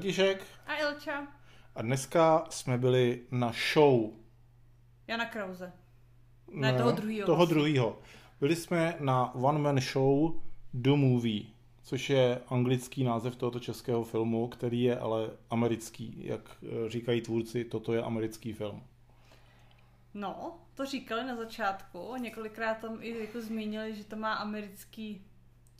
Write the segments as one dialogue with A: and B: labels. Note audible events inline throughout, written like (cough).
A: František.
B: A Ilča.
A: A dneska jsme byli na show.
B: Jana Krause. Ne, toho druhýho
A: Toho
B: vlastně.
A: druhýho. Byli jsme na One Man Show The Movie, což je anglický název tohoto českého filmu, který je ale americký. Jak eh, říkají tvůrci, toto je americký film.
B: No, to říkali na začátku. Několikrát tam i jako zmínili, že to má americký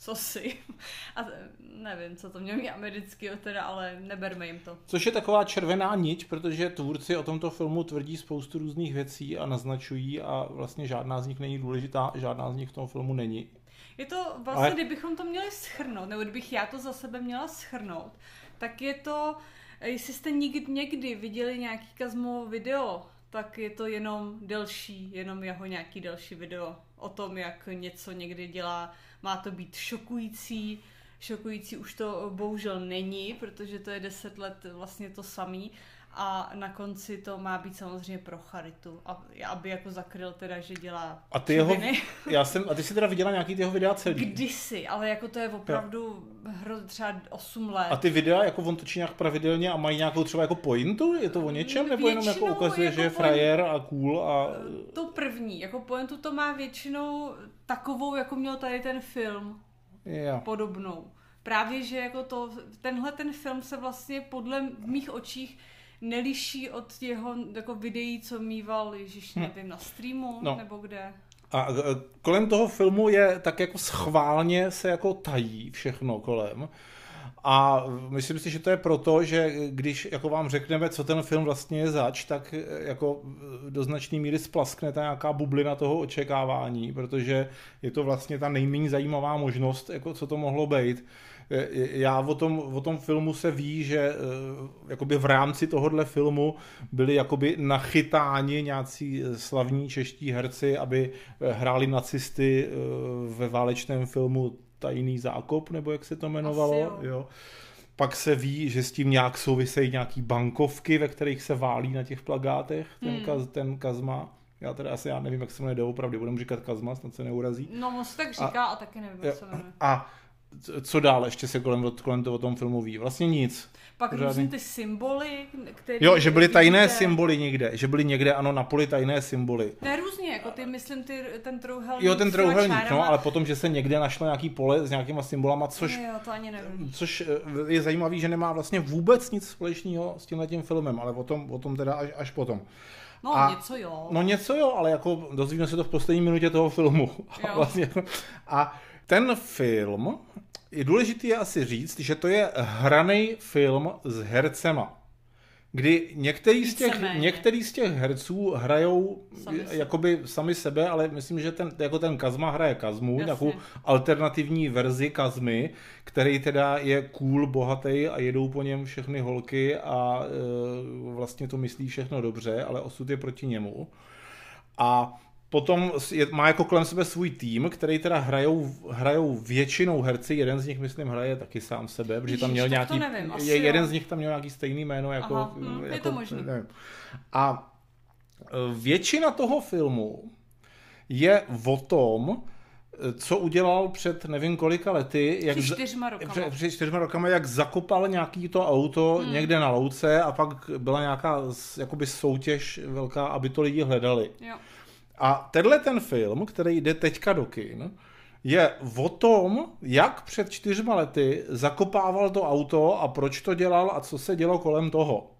B: cosi. (laughs) A nevím, co to mělo mít americký, teda, ale neberme jim to.
A: Což je taková červená niť, protože tvůrci o tomto filmu tvrdí spoustu různých věcí a naznačují a vlastně žádná z nich není důležitá, žádná z nich v tom filmu není.
B: Je to vlastně,
A: Ale-
B: Ale... kdybychom to měli schrnout, nebo kdybych já to za sebe měla schrnout, tak je to, jestli jste nikdy někdy viděli nějaký Kazmo video, tak je to jenom delší, jenom jeho nějaký delší video o tom, jak něco někdy dělá. Má to být šokující, šokující už to bohužel není, protože to je deset let vlastně to samý. A na konci to má být samozřejmě pro charitu, a- aby jako zakryl teda, že dělá
A: A ty jeho, (laughs) já jsem, a ty jsi teda viděla nějaký ty jeho videa celý?
B: Kdysi, ale jako to je opravdu hro, třeba 8 let.
A: A ty videa, jako on točí nějak pravidelně a mají nějakou třeba jako pointu? Je to o něčem? Nebo jenom jako
B: Většinou
A: ukazuje,
B: jako
A: že je frajer a cool a...
B: To první, jako pointu to má většinou takovou, jako měl tady ten film,
A: Jo.
B: podobnou. Právě, že jako to, tenhle ten film se vlastně podle mých očích neliší od jeho jako videí, co mýval, ježiš, nevím, na streamu,
A: Hm. No.
B: nebo kde.
A: A e, kolem toho filmu je tak jako schválně se jako tají všechno kolem. A myslím si, že to je proto, že když jako vám řekneme, co ten film vlastně je zač, tak e, jako do značné míry splaskne ta nějaká bublina toho očekávání, protože je to vlastně ta nejméně zajímavá možnost, jako co to mohlo být. Já o tom, o tom filmu se ví, že e, jakoby v rámci tohohle filmu byli jakoby nachytáni nějací slavní čeští herci, aby e, hráli nacisty ve válečném filmu Tajný zákop, nebo jak se to jmenovalo.
B: Asi jo.
A: jo. Pak se ví, že s tím nějak souvisejí nějaký bankovky, ve kterých se válí na těch plagátech ten,
B: Hmm.
A: kaz, ten Kazma. Já teda asi já nevím, jak se jmenuje doopravdy, budeme říkat Kazma, snad se neurazí.
B: No, on se tak říká a, a taky nevím, jak se jmenuje.
A: A co dál ještě se kolem, kolem toho tom filmu ví? Vlastně nic.
B: Pak
A: pořádný.
B: různý ty symboly, které...
A: Jo, že byly tajné
B: vidíte.
A: symboly někde, že byly někde, ano, na poli tajné symboly.
B: Ne, různě, jako ty, myslím, ty, ten trouhelník.
A: Jo, ten trouhelník, no, ale potom, že se někde našlo nějaký pole s nějakýma symbolama, což,
B: Jo, to ani nevím.
A: což eh, je zajímavý, že nemá vlastně vůbec nic společného s tímhle tím filmem, ale o tom, o tom teda až, až potom.
B: No,
A: A-
B: něco jo.
A: No něco jo, ale jako dozvíme se to v poslední minutě toho filmu. (laughs) A,
B: Jo.
A: vlastně, a ten film, je důležité je asi říct, že to je hraný film s hercema. Kdy některý z, těch, některý z těch herců hrajou
B: Sami
A: jakoby sami sebe, ale myslím, že ten, jako ten Kazma hraje Kazmu,
B: Jasně.
A: nějakou alternativní verzi Kazmy, který teda je cool, bohatý a jedou po něm všechny holky a e, vlastně to myslí všechno dobře, ale osud je proti němu. A potom je, má jako kolem sebe svůj tým, který teda hrajou, hrajou většinou herci, jeden z nich myslím hraje taky sám sebe, protože tam
B: Ježiš,
A: měl
B: tak to
A: nějaký,
B: nevím, asi
A: je, jeden
B: jo.
A: z nich tam měl nějaký stejný jméno jako,
B: Aha, hm, je
A: jako
B: to možný.
A: nevím. A e, většina toho filmu je o tom, e, co udělal před nevím kolika lety, jak
B: Před čtyřma rokama.
A: před, před čtyřma rokama, jak zakopal nějaký to auto hmm. někde na louce a pak byla nějaká jakoby soutěž velká, aby to lidi hledali.
B: Jo.
A: A tenhle ten film, který jde teďka do kin, je o tom, jak před čtyřma lety zakopával to auto a proč to dělal a co se dělo kolem toho.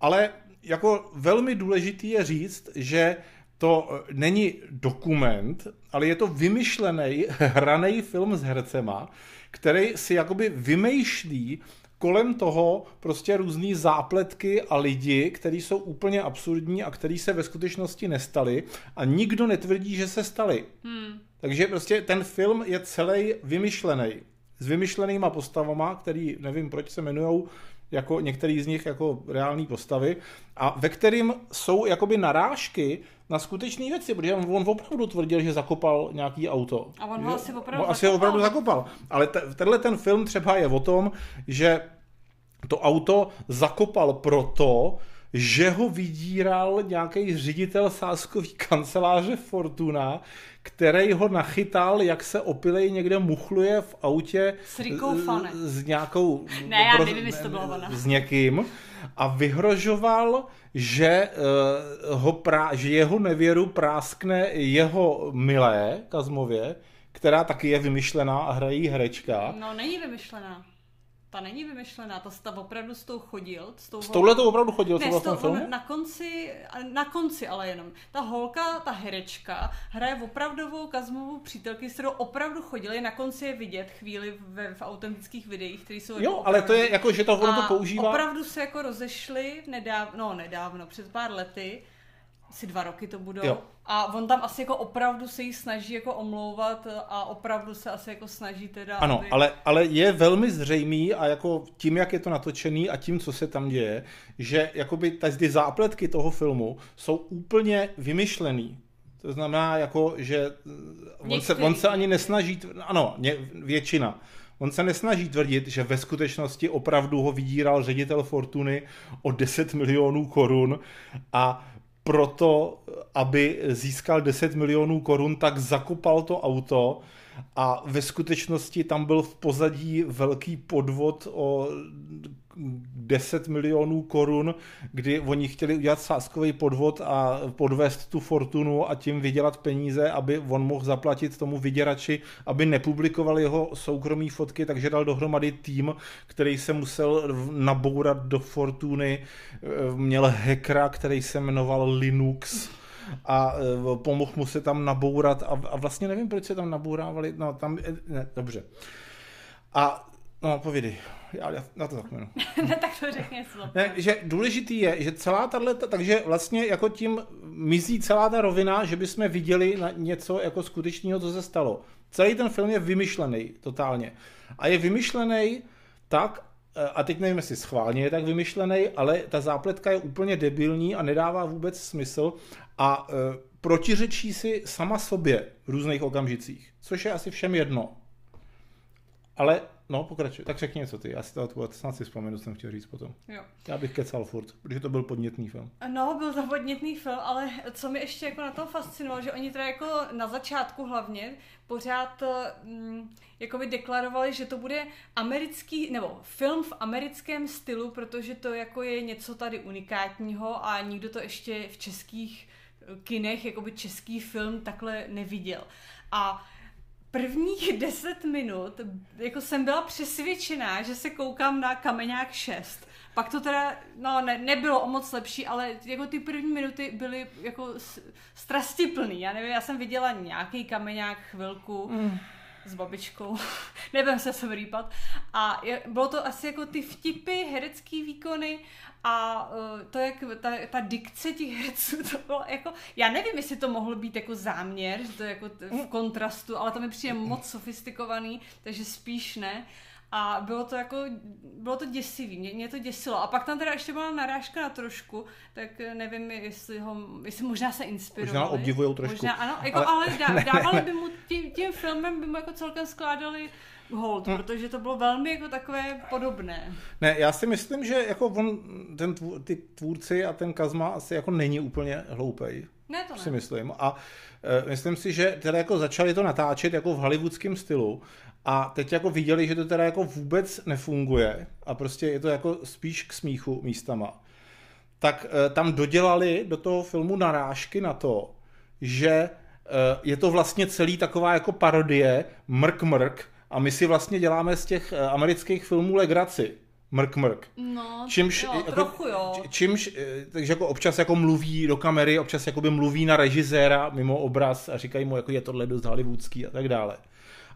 A: Ale jako velmi důležitý je říct, že to eh, není dokument, ale je to vymyšlený, (laughs) hraný film s hercema, který si jakoby vymýšlí kolem toho prostě různý zápletky a lidi, kteří jsou úplně absurdní a který se ve skutečnosti nestali a nikdo netvrdí, že se stali.
B: Hmm.
A: Takže prostě ten film je celý vymyšlený. S vymyšlenýma postavama, který nevím, proč se jmenujou jako některý z nich jako reální postavy a ve kterým jsou jakoby narážky na skutečné věci, protože on, opravdu tvrdil, že zakopal nějaký auto.
B: A on ho asi opravdu
A: On asi
B: zakopal.
A: opravdu zakopal. Ale te, tenhle ten film třeba je o tom, že to auto zakopal proto, že ho vydíral nějaký ředitel sáskový kanceláře Fortuna, který ho nachytal, jak se opilej někde muchluje v autě
B: s, s,
A: s nějakou...
B: Ne, já nevím, jestli to bylo ona.
A: S někým a vyhrožoval, že, uh, ho prá, že jeho nevěru práskne jeho milé Kazmově, která taky je vymyšlená a hrají herečka.
B: No, není vymyšlená ta není vymyšlená, ta, ta opravdu s tou chodil.
A: S, tou s touhle to opravdu chodil,
B: ne, co filmu? Na konci, na konci ale jenom. Ta holka, ta herečka, hraje opravdovou kazmovou přítelky, s kterou opravdu chodili, na konci je vidět chvíli v, v autentických videích, které jsou...
A: Jo, jako ale to je jako, že to ono to používá.
B: opravdu se jako rozešli nedávno, no nedávno, před pár lety, asi dva roky to budou. Jo. A on tam asi jako opravdu se jí snaží jako omlouvat a opravdu se asi jako snaží teda...
A: Ano, aby... ale, ale je velmi zřejmý a jako tím, jak je to natočený a tím, co se tam děje, že jakoby ty zápletky toho filmu jsou úplně vymyšlený. To znamená, jako, že on se, on se ani nesnaží, ano, většina. On se nesnaží tvrdit, že ve skutečnosti opravdu ho vydíral ředitel Fortuny o 10 milionů korun a proto, aby získal 10 milionů korun, tak zakopal to auto a ve skutečnosti tam byl v pozadí velký podvod o 10 milionů korun, kdy oni chtěli udělat sáskový podvod a podvést tu fortunu a tím vydělat peníze, aby on mohl zaplatit tomu vyděrači, aby nepublikoval jeho soukromí fotky, takže dal dohromady tým, který se musel nabourat do fortuny, měl hackera, který se jmenoval Linux, a e, pomohl mu se tam nabourat a, a vlastně nevím, proč se tam nabourávali, no tam, e, ne, dobře. A No, povídej. Já, já na to zapomenu. (laughs)
B: ne, tak to řekni
A: ne, že důležitý je, že celá tahle, takže vlastně jako tím mizí celá ta rovina, že bychom viděli na něco jako skutečného, co se stalo. Celý ten film je vymyšlený totálně. A je vymyšlený tak, a teď nevím, jestli schválně je tak vymyšlený, ale ta zápletka je úplně debilní a nedává vůbec smysl a e, protiřečí si sama sobě v různých okamžicích, což je asi všem jedno. Ale No, pokračuj. Tak řekni něco ty. Já si to tu snad si vzpomenu, jsem chtěl říct potom.
B: Jo.
A: Já bych kecal furt, protože to byl podnětný film.
B: No, byl to podnětný film, ale co mi ještě jako na tom fascinovalo, že oni teda jako na začátku hlavně pořád mm, jako by deklarovali, že to bude americký, nebo film v americkém stylu, protože to jako je něco tady unikátního a nikdo to ještě v českých kinech, jako by český film takhle neviděl. A prvních (laughs) deset minut jako jsem byla přesvědčená, že se koukám na Kameňák 6. Pak to teda, no ne, nebylo o moc lepší, ale jako ty první minuty byly jako strastiplný. Já nevím, já jsem viděla nějaký Kameňák chvilku. Mm s babičkou, (laughs) nebudem se sem rýpat. A je, bylo to asi jako ty vtipy, herecký výkony a uh, to, jak ta, ta dikce těch herců, (laughs) to bylo jako, já nevím, jestli to mohlo být jako záměr, že to jako v kontrastu, ale to mi přijde moc sofistikovaný, takže spíš ne. A bylo to jako, bylo to děsivý, mě, mě to děsilo. A pak tam teda ještě byla narážka na trošku, tak nevím, jestli ho, jestli možná se inspirovali.
A: Možná obdivujou trošku.
B: Možná, ano, jako, ale, ale dá, (laughs) dávali by mu, tím, tím filmem by mu jako celkem skládali hold, hmm. protože to bylo velmi jako takové podobné.
A: Ne, já si myslím, že jako on, ten, ty tvůrci a ten Kazma asi jako není úplně hloupej.
B: Ne, to ne.
A: si myslím. A e, myslím si, že teda jako začali to natáčet jako v hollywoodském stylu a teď jako viděli, že to teda jako vůbec nefunguje a prostě je to jako spíš k smíchu místama. Tak e, tam dodělali do toho filmu narážky na to, že e, je to vlastně celý taková jako parodie mrk mrk a my si vlastně děláme z těch e, amerických filmů legraci. Mrk mrk.
B: No, čímž, jo, jako, trochu jo.
A: Čímž, takže jako občas jako mluví do kamery, občas jako by mluví na režiséra mimo obraz a říkají mu, jako je tohle dost hollywoodský a tak dále.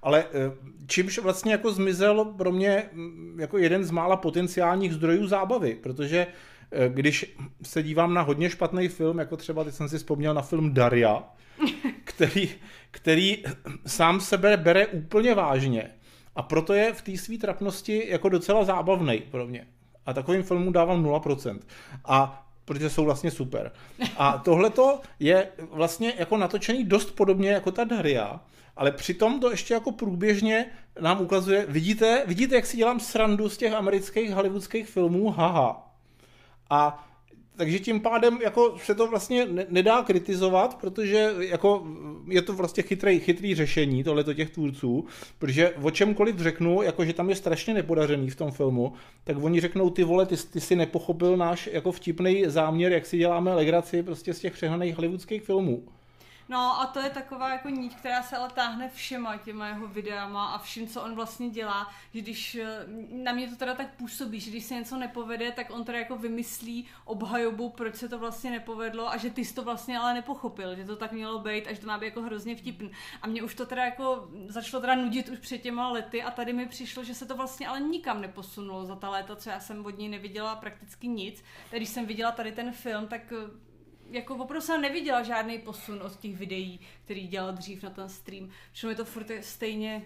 A: Ale eh, čímž vlastně jako zmizel pro mě mm, jako jeden z mála potenciálních zdrojů zábavy, protože eh, když se dívám na hodně špatný film, jako třeba teď jsem si vzpomněl na film Daria, (laughs) který, který sám sebe bere úplně vážně a proto je v té své trapnosti jako docela zábavný pro mě. A takovým filmům dávám 0%. A protože jsou vlastně super. A tohleto je vlastně jako natočený dost podobně jako ta Daria, ale přitom to ještě jako průběžně nám ukazuje, vidíte, vidíte, jak si dělám srandu z těch amerických hollywoodských filmů, haha. A takže tím pádem jako se to vlastně nedá kritizovat, protože jako je to vlastně chytrý, chytrý řešení tohleto těch tvůrců, protože o čemkoliv řeknu, jako že tam je strašně nepodařený v tom filmu, tak oni řeknou, ty vole, ty, ty si nepochopil náš jako vtipný záměr, jak si děláme legraci prostě z těch přehnaných hollywoodských filmů.
B: No a to je taková jako niť, která se ale táhne všema těma jeho videama a vším, co on vlastně dělá, že když eh, na mě to teda tak působí, že když se něco nepovede, tak on teda jako vymyslí obhajobu, proč se to vlastně nepovedlo a že ty jsi to vlastně ale nepochopil, že to tak mělo být a že to má být jako hrozně vtipný. A mě už to teda jako začalo teda nudit už před těma lety a tady mi přišlo, že se to vlastně ale nikam neposunulo za ta léta, co já jsem od ní neviděla prakticky nic. Když jsem viděla tady ten film, tak eh, jako opravdu jsem neviděla žádný posun od těch videí, který dělal dřív na ten stream. Protože mi to furt je stejně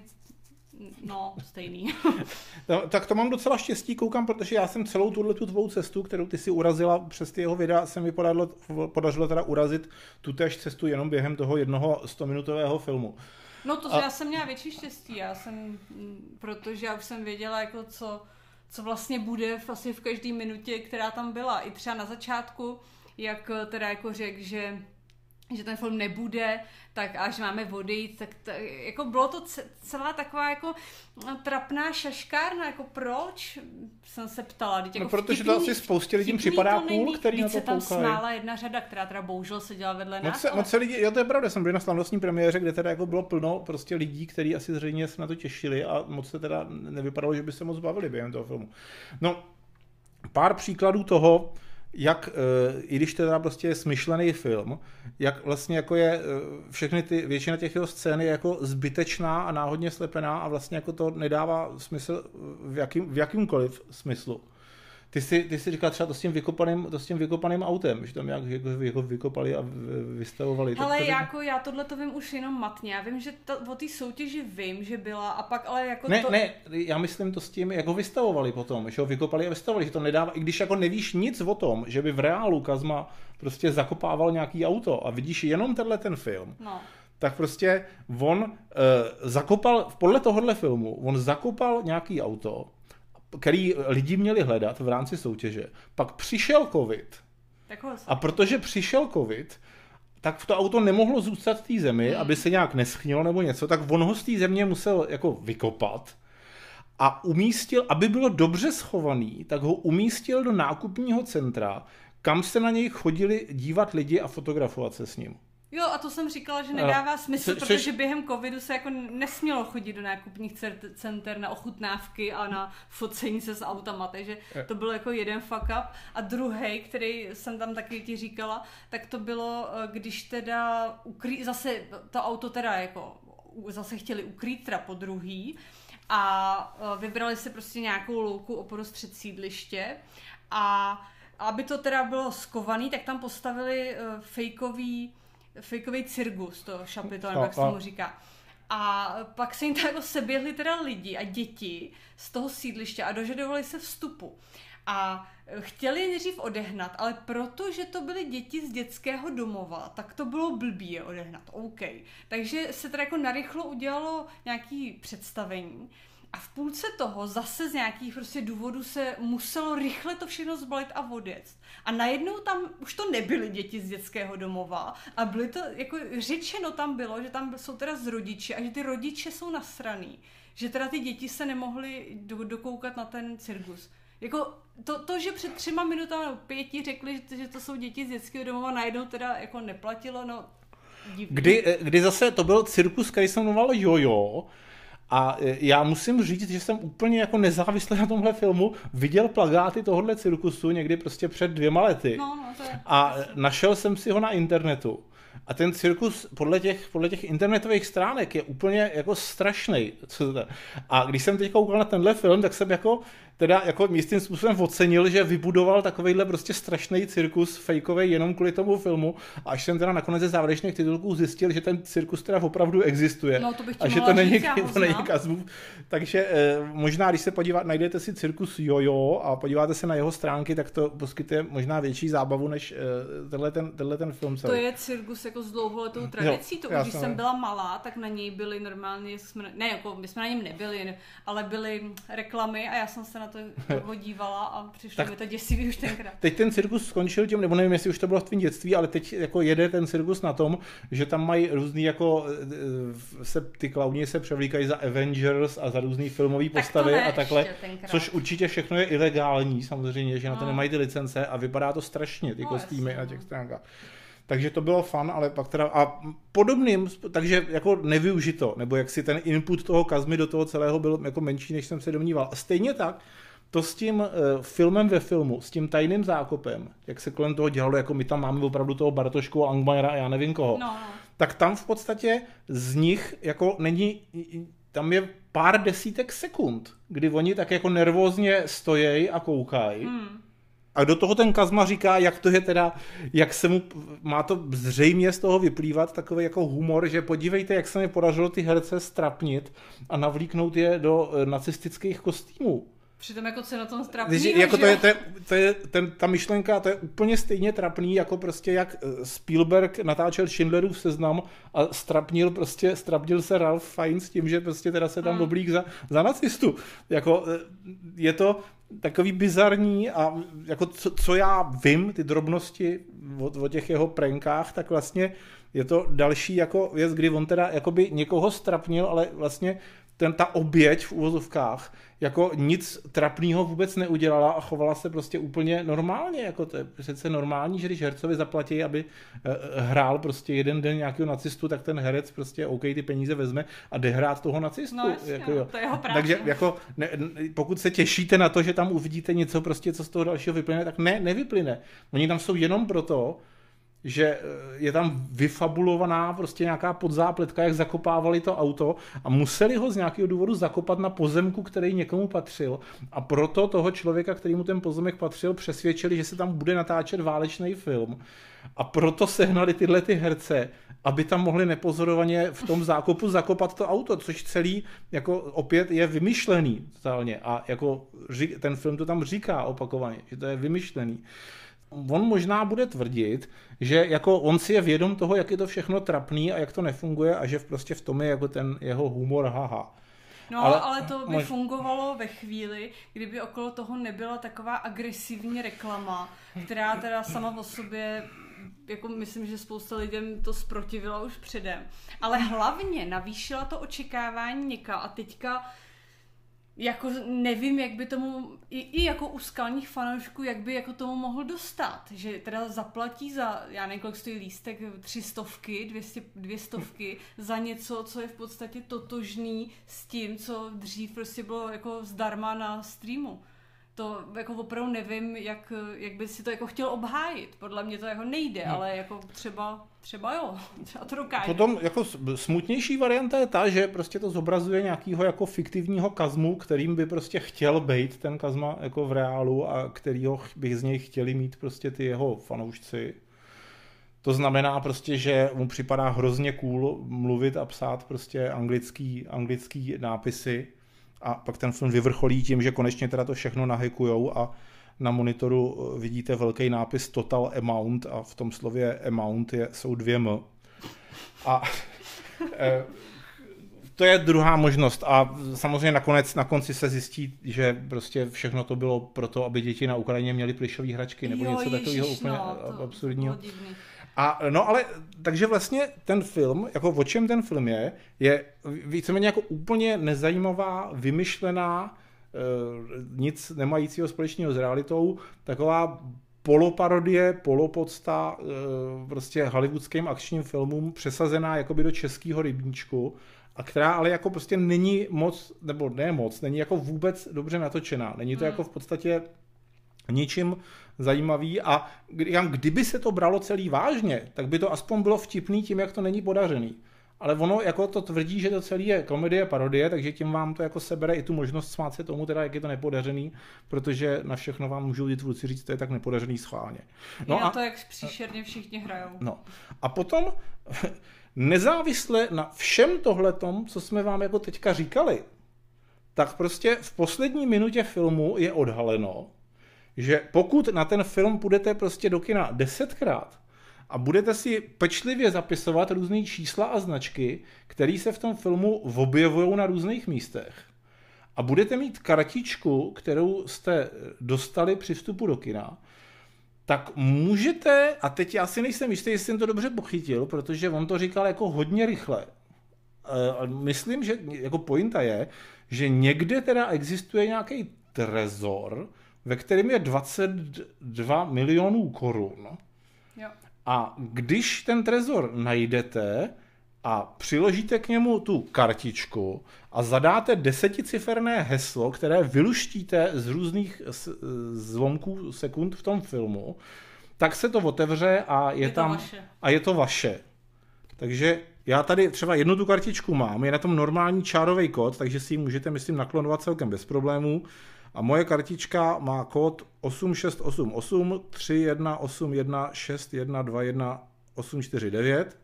B: No, stejný. (laughs)
A: no, tak to mám docela štěstí, koukám, protože já jsem celou tuhle tu tvou cestu, kterou ty si urazila přes ty jeho videa, se mi podařilo, podařilo teda urazit tu též cestu jenom během toho jednoho 100-minutového filmu.
B: No to, A... já jsem měla větší štěstí, já jsem, protože já už jsem věděla, jako co, co vlastně bude v, asi v každé minutě, která tam byla. I třeba na začátku, jak eh, teda jako řekl, že že ten film nebude, tak až máme vody, tak to, jako bylo to celá taková jako no, trapná šaškárna, jako proč jsem se ptala.
A: Jako no protože to asi spoustě lidí připadá cool, který na to
B: se tam smála jedna řada, která teda bohužel seděla vedle
A: moc nás. Se, ale... moc se lidi, jo to je pravda, jsem byl na slavnostní premiéře, kde teda jako bylo plno prostě lidí, kteří asi zřejmě se na to těšili a moc se teda nevypadalo, že by se moc bavili během toho filmu. No, pár příkladů toho, jak, eh, i když teda prostě je smyšlený film, jak vlastně jako je eh, všechny ty, většina těch jeho scén je jako zbytečná a náhodně slepená a vlastně jako to nedává smysl v, jakým, v jakýmkoliv smyslu. Ty jsi, ty jsi říkal třeba to s tím vykopaným, to s tím vykopaným autem, že tam jak jako, jako vykopali a vystavovali.
B: Ale to, jako já tohle to vím už jenom matně. Já vím, že to, o té soutěži vím, že byla a pak ale jako
A: ne,
B: to...
A: Ne, já myslím to s tím, jako vystavovali potom, že ho vykopali a vystavovali, že to nedává, i když jako nevíš nic o tom, že by v reálu Kazma prostě zakopával nějaký auto a vidíš jenom tenhle ten film.
B: No
A: tak prostě on uh, zakopal, podle tohohle filmu, on zakopal nějaký auto, který lidi měli hledat v rámci soutěže. Pak přišel covid. A protože přišel covid, tak v to auto nemohlo zůstat v té zemi, hmm. aby se nějak neschnilo nebo něco, tak on ho z té země musel jako vykopat a umístil, aby bylo dobře schovaný, tak ho umístil do nákupního centra, kam se na něj chodili dívat lidi a fotografovat se s ním.
B: Jo, a to jsem říkala, že nedává smysl, Co, protože během covidu se jako nesmělo chodit do nákupních center na ochutnávky a na focení se s autama, takže to bylo jako jeden fuck up. A druhý, který jsem tam taky ti říkala, tak to bylo, eh, když teda ukrý, zase to auto teda jako zase chtěli ukrýt teda po druhý a eh, vybrali si prostě nějakou louku oprostřed sídliště a aby to teda bylo skovaný, tak tam postavili uh, fejkový cirkus, to šapito, nebo jak se tomu říká. A pak se jim tak jako seběhli teda lidi a děti z toho sídliště a dožadovali se vstupu. A chtěli nejdřív odehnat, ale protože to byly děti z dětského domova, tak to bylo blbý je odehnat. OK. Takže se teda jako narychlo udělalo nějaký představení a v půlce toho zase z nějakých prostě důvodů se muselo rychle to všechno zbalit a odjet. A najednou tam už to nebyly děti z dětského domova a byly to, jako řečeno tam bylo, že tam jsou teda z rodiče a že ty rodiče jsou nasraný. Že teda ty děti se nemohly do, dokoukat na ten cirkus. Jako to, to, že před třema minutami nebo pěti řekli, že, to jsou děti z dětského domova, najednou teda jako neplatilo, no.
A: Kdy, kdy zase to byl cirkus, který se jmenoval Jojo, a e, já musím říct, že jsem úplně jako nezávisle na tomhle filmu viděl plagáty tohohle cirkusu někdy prostě před dvěma lety.
B: No, no, to je...
A: A našel jsem si ho na internetu. A ten cirkus podle těch, podle těch internetových stránek je úplně jako strašný. A když jsem teď koukal na tenhle film, tak jsem jako teda jako místním způsobem ocenil, že vybudoval takovejhle prostě strašný cirkus fejkový jenom kvůli tomu filmu. A až jsem teda nakonec ze závěrečných titulků zjistil, že ten cirkus teda opravdu existuje.
B: No, to bych
A: a že to není, to není kazmův. Takže eh, možná, když se podíváte, najdete si cirkus Jojo a podíváte se na jeho stránky, tak to poskytuje možná větší zábavu než eh, tenhle, ten, tenhle ten film
B: celý. To je cirkus jako s dlouholetou tradicí. Jo, to, když jsem byla malá, tak na něj byly normálně, jsme, ne, jako my jsme na něm nebyli, ale byly reklamy a já jsem se na to jako dívala a přišlo tak, mi to děsivý už tenkrát.
A: Teď ten cirkus skončil tím, nebo nevím, jestli už to bylo v tvém dětství, ale teď jako jede ten cirkus na tom, že tam mají různý jako, eh, se, ty klauni se převlíkají za Avengers a za různý filmové postavy a takhle, což určitě všechno je ilegální samozřejmě, že no. na to no. nemají ty licence a vypadá to strašně, ty no, kostýmy jasně, na těch no. stránkách. Takže to bylo fun, ale pak teda a podobným, takže jako nevyužito, nebo jak si ten input toho Kazmy do toho celého byl jako menší, než jsem se domníval. A stejně tak, to s tím uh, filmem ve filmu, s tím tajným zákopem, jak se kolem toho dělalo, jako my tam máme opravdu toho Bartošku, Angmajera a já nevím koho,
B: no, no.
A: tak tam v podstatě z nich jako není, tam je pár desítek sekund, kdy oni tak jako nervózně stojí a koukají. Hmm a do toho ten Kazma říká, jak to je teda, jak se mu, má to zřejmě z toho vyplývat takový jako humor, že podívejte, jak se mi podařilo ty herce strapnit a navlíknout je do eh, nacistických kostýmů.
B: Přitom jako co na tom strapný,
A: jako to je, to je, to je ten, ta myšlenka, to je úplně stejně trapný, jako prostě jak eh, Spielberg natáčel Schindlerův seznam a strapnil prostě, strapnil se Ralph Fiennes tím, že prostě teda se tam hmm. oblík za, za nacistu. Jako eh, je to takový bizarní a jako co, co já vím, ty drobnosti o, o těch jeho prankách, tak vlastně je to další jako věc, kdy on teda jakoby někoho strapnil, ale vlastně ten, ta oběť v úvozovkách jako nic trapného vůbec neudělala a chovala se prostě úplně normálně, jako to je přece normální, že když hercovi zaplatí, aby eh, hrál prostě jeden den nějakého nacistu, tak ten herec prostě OK, ty peníze vezme a jde hrát toho nacistu.
B: No jasně,
A: jako,
B: jo. to je jeho práce.
A: Takže jako, ne, pokud se těšíte na to, že tam uvidíte něco prostě, co z toho dalšího vyplyne, tak ne, nevyplyne. Oni tam jsou jenom proto, že eh, je tam vyfabulovaná prostě nějaká podzápletka, jak zakopávali to auto a museli ho z nějakého důvodu zakopat na pozemku, který někomu patřil. A proto toho člověka, který mu ten pozemek patřil, přesvědčili, že se tam bude natáčet válečný film. A proto sehnali tyhle ty herce, aby tam mohli nepozorovaně v tom zákopu zakopat to auto, což celý jako opět je vymyšlený totálně. A jako ten film to tam říká opakovaně, že to je vymyšlený on možná bude tvrdit, že jako on si je vědom toho, jak je to všechno trapný a jak to nefunguje a že prostě v tom je jako ten jeho humor haha.
B: No, ale, ale to by mož... fungovalo ve chvíli, kdyby okolo toho nebyla taková agresivní reklama, která teda sama o sobě jako myslím, že spousta lidem to zprotivila už předem. Ale hlavně navýšila to očekávání někam a teďka jako nevím, jak by tomu, i, i jako u skalních fanoušků, jak by jako tomu mohl dostat, že teda zaplatí za, já nevím, kolik stojí lístek, tři stovky, dvěstě, dvě stovky, za něco, co je v podstatě totožný s tím, co dřív prostě bylo jako zdarma na streamu to jako opravdu nevím, jak, jak by si to jako chtěl obhájit. Podle mě to jako nejde, hmm. ale jako třeba, třeba jo, (laughs) třeba to dokáže.
A: Potom jako smutnější varianta je ta, že prostě to zobrazuje nějakého jako fiktivního kazmu, kterým by prostě chtěl být ten kazma jako v reálu a kterýho bych z něj chtěli mít prostě ty jeho fanoušci. To znamená prostě, že mu připadá hrozně cool mluvit a psát prostě anglický, anglický nápisy a pak ten film vyvrcholí tím, že konečně teda to všechno nahekujou a na monitoru vidíte velký nápis Total Amount a v tom slově amount je, jsou dvě M. A e, to je druhá možnost a samozřejmě nakonec na konci se zjistí, že prostě všechno to bylo proto, aby děti na Ukrajině měly plišové hračky nebo jo, něco takového úplně no, absurdního. A no ale, takže vlastně ten film, jako o čem ten film je, je víceméně jako úplně nezajímavá, vymyšlená, e, nic nemajícího společného s realitou, taková poloparodie, polopodsta e, prostě hollywoodským akčním filmům přesazená jakoby do českého rybníčku a která ale jako prostě není moc, nebo ne moc, není jako vůbec dobře natočená. Není to hmm. jako v podstatě ničím zajímavý a kdyby se to bralo celý vážně, tak by to aspoň bylo vtipný tím, jak to není podařený. Ale ono jako to tvrdí, že to celé je komedie, parodie, takže tím vám to jako sebere i tu možnost smát se tomu, teda, jak je to nepodařený, protože na všechno vám můžou ty tvůrci říct, to je tak nepodařený schválně.
B: No je a to, jak příšerně všichni hrajou.
A: No. A potom (laughs) nezávisle na všem tohletom, co jsme vám jako teďka říkali, tak prostě v poslední minutě filmu je odhaleno, že pokud na ten film půjdete prostě do kina desetkrát a budete si pečlivě zapisovat různé čísla a značky, které se v tom filmu objevují na různých místech, a budete mít kartičku, kterou jste dostali při vstupu do kina, tak můžete, a teď já si nejsem jistý, jestli jsem to dobře pochytil, protože on to říkal jako hodně rychle. E, myslím, že jako pointa je, že někde teda existuje nějaký trezor, ve kterém je 22 milionů korun.
B: Jo.
A: A když ten trezor najdete a přiložíte k němu tu kartičku a zadáte deseticiferné heslo, které vyluštíte z různých zlomků sekund v tom filmu, tak se to otevře a je,
B: Je to
A: tam
B: vaše.
A: a je to vaše. Takže já tady třeba jednu tu kartičku mám, je na tom normální čárový kód, takže si ji můžete, myslím, naklonovat celkem bez problémů. A moje kartička má kód 8688 3181 6121 849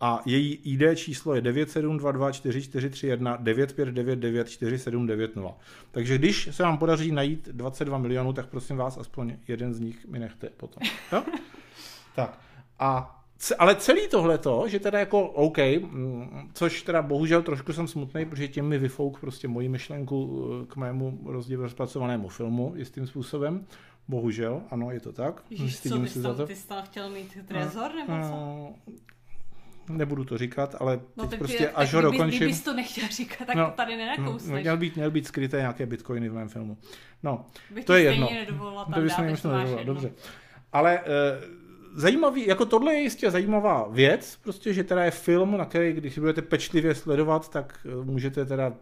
A: a její ID číslo je 9722441 9599479 4790. Takže když se vám podaří najít 22 milionů, tak prosím vás, aspoň jeden z nich mi nechte potom. Jo? tak. A ale celý tohleto, že teda jako OK, mm, což teda bohužel trošku jsem smutný, protože tím mi vyfouk prostě moji myšlenku eh, k mému rozdíl rozpracovanému filmu jistým způsobem. Bohužel, ano, je to tak.
B: Ježíš, co,
A: Stydím
B: ty
A: se
B: jsi,
A: za
B: tam,
A: to.
B: ty jsi tam chtěl mít trezor, nebo co?
A: No, nebudu to říkat, ale
B: No
A: teď
B: tak
A: prostě,
B: ty,
A: až
B: tak
A: ho
B: kdyby,
A: dokončím...
B: Kdybys to nechtěl říkat, tak
A: No,
B: to tady
A: No,
B: nenakousneš.
A: měl být, měl být skryté nějaké bitcoiny v mém filmu. No,
B: Bych
A: to je jedno.
B: nedovolila tam
A: to bys
B: dát,
A: mi
B: tak
A: myslím
B: to máš
A: nedovolil,
B: jedno.
A: dobře. Ale e, zajímavý, jako tohle je jistě zajímavá věc, prostě, že teda je film, na který, když si budete pečlivě sledovat, tak eh, můžete teda,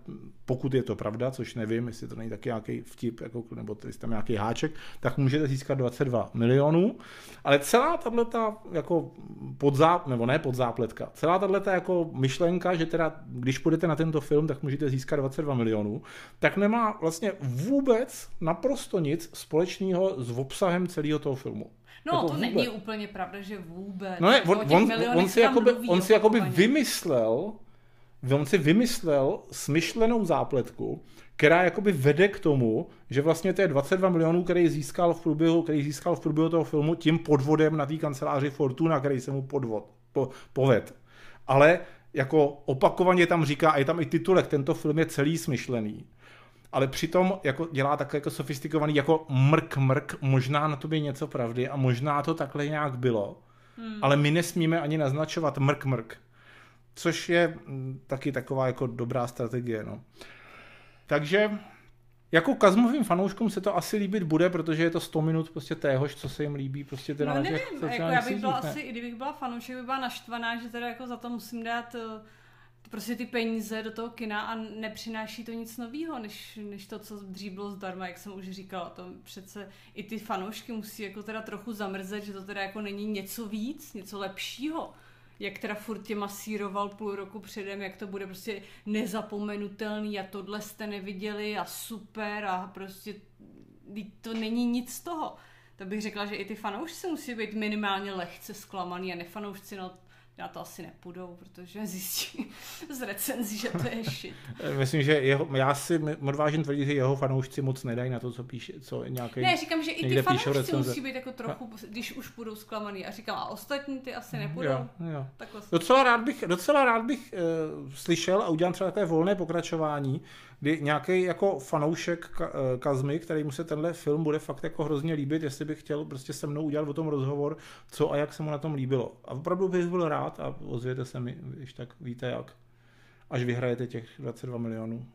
A: pokud je to pravda, což nevím, jestli to není taky nějaký vtip, jako, nebo to je tam nějaký háček, tak můžete získat 22 milionů. Ale celá tato jako podzá, nebo ne podzápletka, celá tato jako myšlenka, že teda, když půjdete na tento film, tak můžete získat 22 milionů, tak nemá vlastně vůbec naprosto nic společného s obsahem celého toho filmu.
B: No,
A: Jako
B: to
A: vůbec.
B: není úplně pravda, že vůbec.
A: No ne,
B: Jako
A: on, on, on, si jakoby,
B: mluví
A: on si jakoby vymyslel, on si vymyslel smyšlenou zápletku, která jakoby vede k tomu, že vlastně to je 22 milionů, který získal v průběhu, který získal v průběhu toho filmu tím podvodem na té kanceláři Fortuna, který se mu podvod, po, poved. Ale jako opakovaně tam říká, a je tam i titulek, tento film je celý smyšlený. Ale přitom jako dělá tak jako sofistikovaný, jako mrk mrk, možná na tobě něco pravdy a možná to takhle nějak bylo. Hmm. Ale my nesmíme ani naznačovat mrk mrk. Což je mm, taky taková jako dobrá strategie, no. Takže jako Kazmovým fanouškům se to asi líbit bude, protože je to 100 minut prostě téhož, co se jim líbí prostě teda
B: No
A: na
B: nevím,
A: těch
B: jako já bych byla
A: ne?
B: asi, i kdybych byla fanoušek, bych byla naštvaná, že teda jako za to musím dát eh, prostě ty peníze do toho kina a nepřináší to nic nového, než, než to, co dřív bylo zdarma, jak jsem už říkala. To přece i ty fanoušky musí jako teda trochu zamrzet, že to teda jako není něco víc, něco lepšího. Jak teda furt tě masíroval půl roku předem, jak to bude prostě nezapomenutelný a tohle jste neviděli a super a prostě to není nic z toho. To bych řekla, že i ty fanoušci musí být minimálně lehce zklamaný a nefanoušci, no na to asi nepůjdou, protože zjistí (laughs) z recenzí, že to je shit. (laughs)
A: Myslím, že jeho, já si odvážím tvrdit, že jeho fanoušci moc nedají na to, co píše, co nějaký...
B: Ne, říkám, že i ty fanoušci
A: recenze.
B: musí být jako trochu, když už budou zklamaný. A říkám, a ostatní ty asi nepůjdou.
A: Jo, jo.
B: Takhle.
A: Docela rád bych, docela rád bych uh, slyšel a udělám třeba takové volné pokračování, kdy nějaký jako fanoušek uh, Kazmy, který mu se tenhle film bude fakt jako hrozně líbit, jestli bych chtěl prostě se mnou udělat o tom rozhovor, co a jak se mu na tom líbilo. A opravdu bych byl rád a ozvěte se mi, když tak víte jak, až vyhrajete těch 22 milionů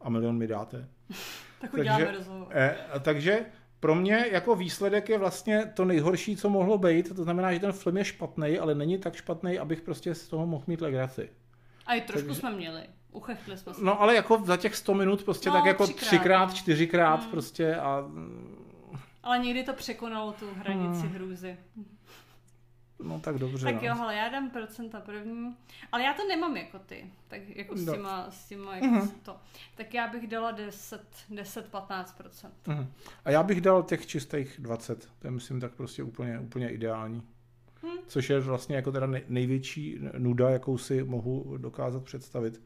A: a milion mi dáte. (laughs)
B: Tak uděláme rozhovor.
A: Eh, takže pro mě jako výsledek je vlastně to nejhorší, co mohlo být. To znamená, že ten film je špatný, ale není tak špatný, abych prostě z toho mohl mít legraci.
B: A i trošku
A: takže-
B: jsme měli. Jsme se.
A: No ale jako za těch 100 minut prostě
B: No,
A: tak jako
B: třikrát,
A: třikrát,
B: no.
A: čtyřikrát
B: Mm.
A: prostě a
B: Ale někdy to překonalo tu hranici
A: Hmm.
B: hrůzy.
A: no tak dobře.
B: Tak
A: no.
B: jo, hele, já dám procenta první, ale já to nemám jako ty, tak jako s
A: No.
B: těma, s těma jako
A: Mhm.
B: to. Tak já bych dala 10, 10-15 procent.
A: Mhm. A já bych dal těch čistých 20. To je myslím tak prostě úplně, úplně ideální.
B: Hm.
A: Což je vlastně jako teda nej- největší nuda, jakou si mohu dokázat představit.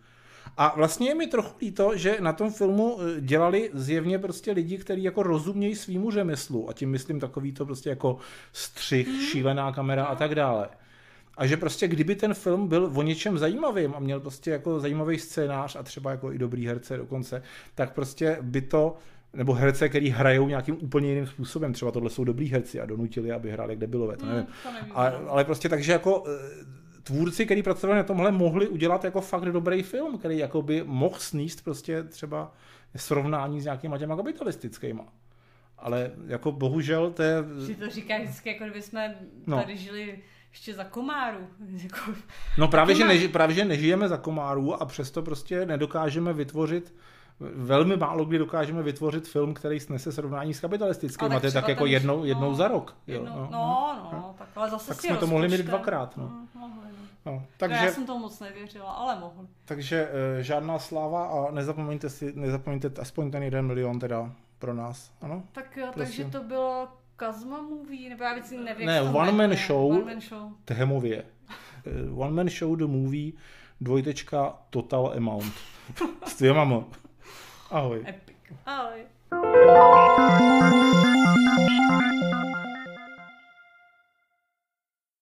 A: A vlastně je mi trochu líto, že na tom filmu eh, dělali zjevně prostě lidi, kteří jako rozumějí svýmu řemeslu. A tím myslím takový to prostě jako střih,
B: Mhm.
A: šílená kamera a tak dále. A že prostě kdyby ten film byl o něčem zajímavým a měl prostě jako zajímavý scénář a třeba jako i dobrý herce dokonce, tak prostě by to nebo herce, který hrajou nějakým úplně jiným způsobem. Třeba tohle jsou dobrý herci a donutili, aby hráli jak debilové, to nevím. Hmm, to nevím ale, no. ale prostě takže jako eh, tvůrci, kteří pracovali na tomhle, mohli udělat jako fakt dobrý film, který jako by mohl sníst prostě třeba srovnání s nějakýma těma kapitalistickýma. Ale jako bohužel to je...
B: Že to říká vždycky, jako kdyby jsme no. tady žili ještě za komáru. (laughs) Jako...
A: No právě že, neži, právě, že nežijeme za komáru a přesto prostě nedokážeme vytvořit velmi málo kdy dokážeme vytvořit film, který snese srovnání s kapitalistickým. A to je tak jako jednou, jednou no, za rok.
B: Jednou, jo, no, no, no, no, tak ale zase
A: tak jsme to mohli mít dvakrát. No. Mm, mohli,
B: no. No, takže, já jsem to moc nevěřila, ale mohli.
A: Takže uh, žádná sláva a nezapomeňte si, nezapomeňte aspoň ten jeden milion teda pro nás, ano?
B: Tak jo, Prosím. takže to bylo Kazma movie, nebo já víc nevím,
A: Ne, One Man Show, one man show. Tehemově. Uh, one Man Show the movie, dvojtečka Total Amount. (laughs) S dvěma Ahoj. Epic. Ahoj.